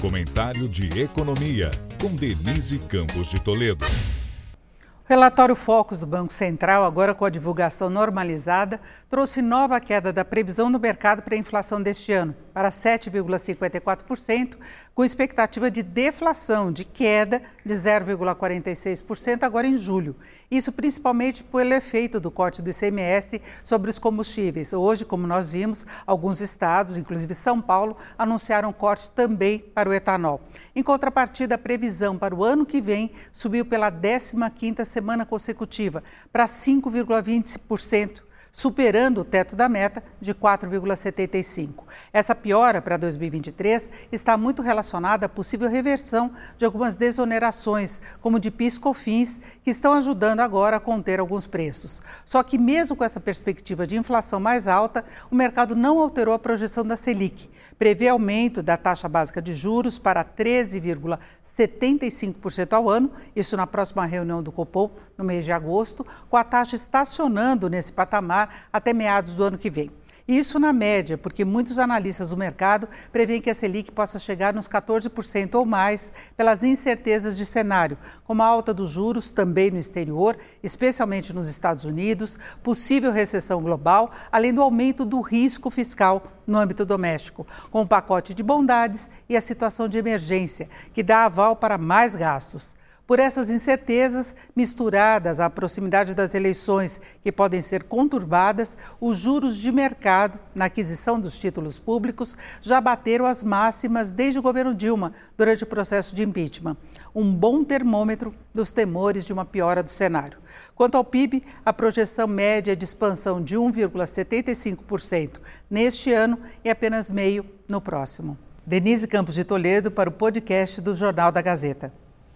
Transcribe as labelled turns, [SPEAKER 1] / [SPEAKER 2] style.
[SPEAKER 1] Comentário de Economia, com Denise Campos de Toledo.
[SPEAKER 2] Relatório Focus do Banco Central, agora com a divulgação normalizada, trouxe nova queda da previsão do mercado para a inflação deste ano, para 7,54%, com expectativa de deflação, de queda de 0,46% agora em julho. Isso principalmente pelo efeito do corte do ICMS sobre os combustíveis. Hoje, como nós vimos, alguns estados, inclusive São Paulo, anunciaram corte também para o etanol. Em contrapartida, a previsão para o ano que vem subiu pela 15ª semana consecutiva para 5,20% superando o teto da meta de 4,75. Essa piora para 2023 está muito relacionada à possível reversão de algumas desonerações, como de PIS COFINS, que estão ajudando agora a conter alguns preços. Só que mesmo com essa perspectiva de inflação mais alta, o mercado não alterou a projeção da Selic. Prevê aumento da taxa básica de juros para 13,75% ao ano, isso na próxima reunião do Copom, no mês de agosto, com a taxa estacionando nesse patamar até meados do ano que vem. Isso na média, porque muitos analistas do mercado prevêem que a Selic possa chegar nos 14% ou mais pelas incertezas de cenário, como a alta dos juros também no exterior, especialmente nos Estados Unidos, possível recessão global, além do aumento do risco fiscal no âmbito doméstico, com o pacote de bondades e a situação de emergência, que dá aval para mais gastos. Por essas incertezas, misturadas à proximidade das eleições, que podem ser conturbadas, os juros de mercado na aquisição dos títulos públicos já bateram as máximas desde o governo Dilma, durante o processo de impeachment. Um bom termômetro dos temores de uma piora do cenário. Quanto ao PIB, a projeção média é de expansão de 1,75% neste ano e apenas meio no próximo. Denise Campos de Toledo para o podcast do Jornal da Gazeta.